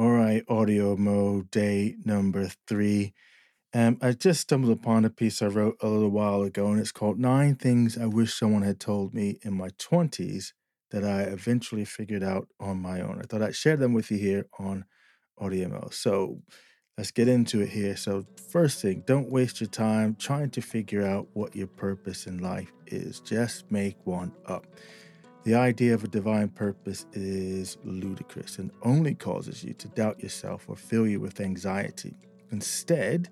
All right, audio mode day number three. Um, I just stumbled upon a piece I wrote a little while ago, and it's called Nine Things I Wish Someone Had Told Me in My 20s That I Eventually Figured Out on My Own. I thought I'd share them with you here on AudioMO. So let's get into it here. So, first thing, don't waste your time trying to figure out what your purpose in life is, just make one up. The idea of a divine purpose is ludicrous and only causes you to doubt yourself or fill you with anxiety. Instead,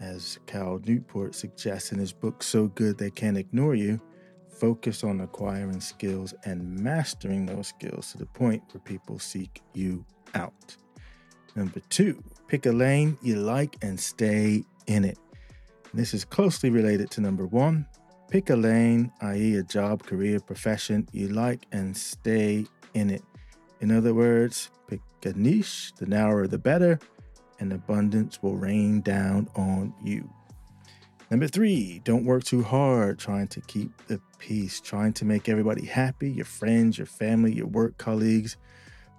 as Cal Newport suggests in his book So Good They Can't Ignore You, focus on acquiring skills and mastering those skills to the point where people seek you out. Number two, pick a lane you like and stay in it. And this is closely related to number one. Pick a lane, i.e., a job, career, profession you like and stay in it. In other words, pick a niche, the narrower the better, and abundance will rain down on you. Number three, don't work too hard trying to keep the peace, trying to make everybody happy, your friends, your family, your work colleagues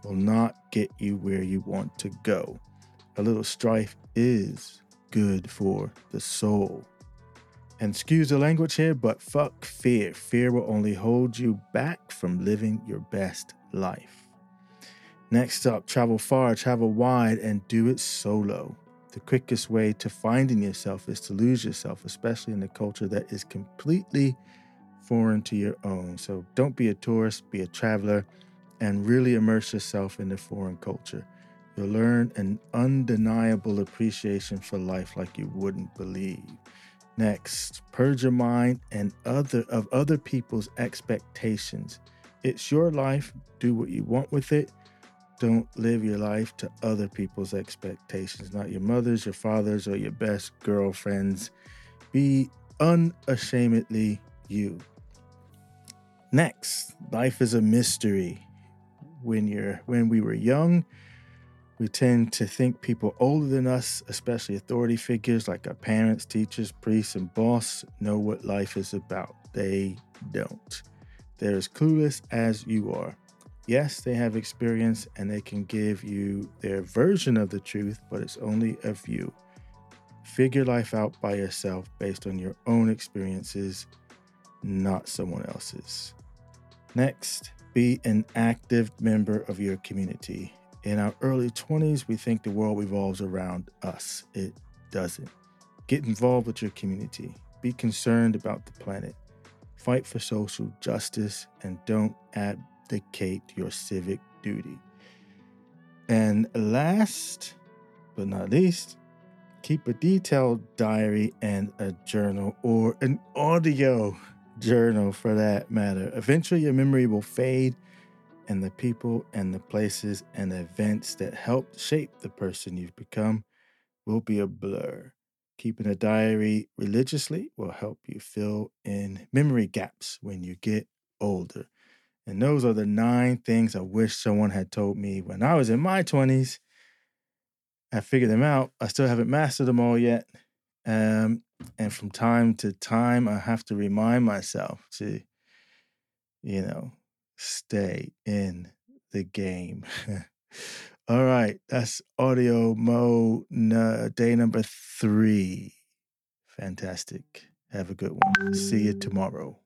will not get you where you want to go. A little strife is good for the soul. And excuse the language here, but fuck fear. Fear will only hold you back from living your best life. Next up, travel far, travel wide, and do it solo. The quickest way to finding yourself is to lose yourself, especially in a culture that is completely foreign to your own. So don't be a tourist, be a traveler, and really immerse yourself in the foreign culture. You'll learn an undeniable appreciation for life like you wouldn't believe. Next, purge your mind and other of other people's expectations. It's your life. Do what you want with it. Don't live your life to other people's expectations, not your mother's, your father's, or your best girlfriend's. Be unashamedly you. Next, life is a mystery. When you're when we were young, we tend to think people older than us, especially authority figures like our parents, teachers, priests, and boss, know what life is about. They don't. They're as clueless as you are. Yes, they have experience and they can give you their version of the truth, but it's only a view. Figure life out by yourself based on your own experiences, not someone else's. Next, be an active member of your community. In our early 20s, we think the world revolves around us. It doesn't. Get involved with your community. Be concerned about the planet. Fight for social justice and don't abdicate your civic duty. And last but not least, keep a detailed diary and a journal or an audio journal for that matter. Eventually, your memory will fade and the people and the places and events that helped shape the person you've become will be a blur. Keeping a diary religiously will help you fill in memory gaps when you get older. And those are the nine things I wish someone had told me when I was in my 20s. I figured them out. I still haven't mastered them all yet. Um, and from time to time, I have to remind myself to, you know, stay in the game. All right, that's audio mo uh, day number three. Fantastic. Have a good one. See you tomorrow.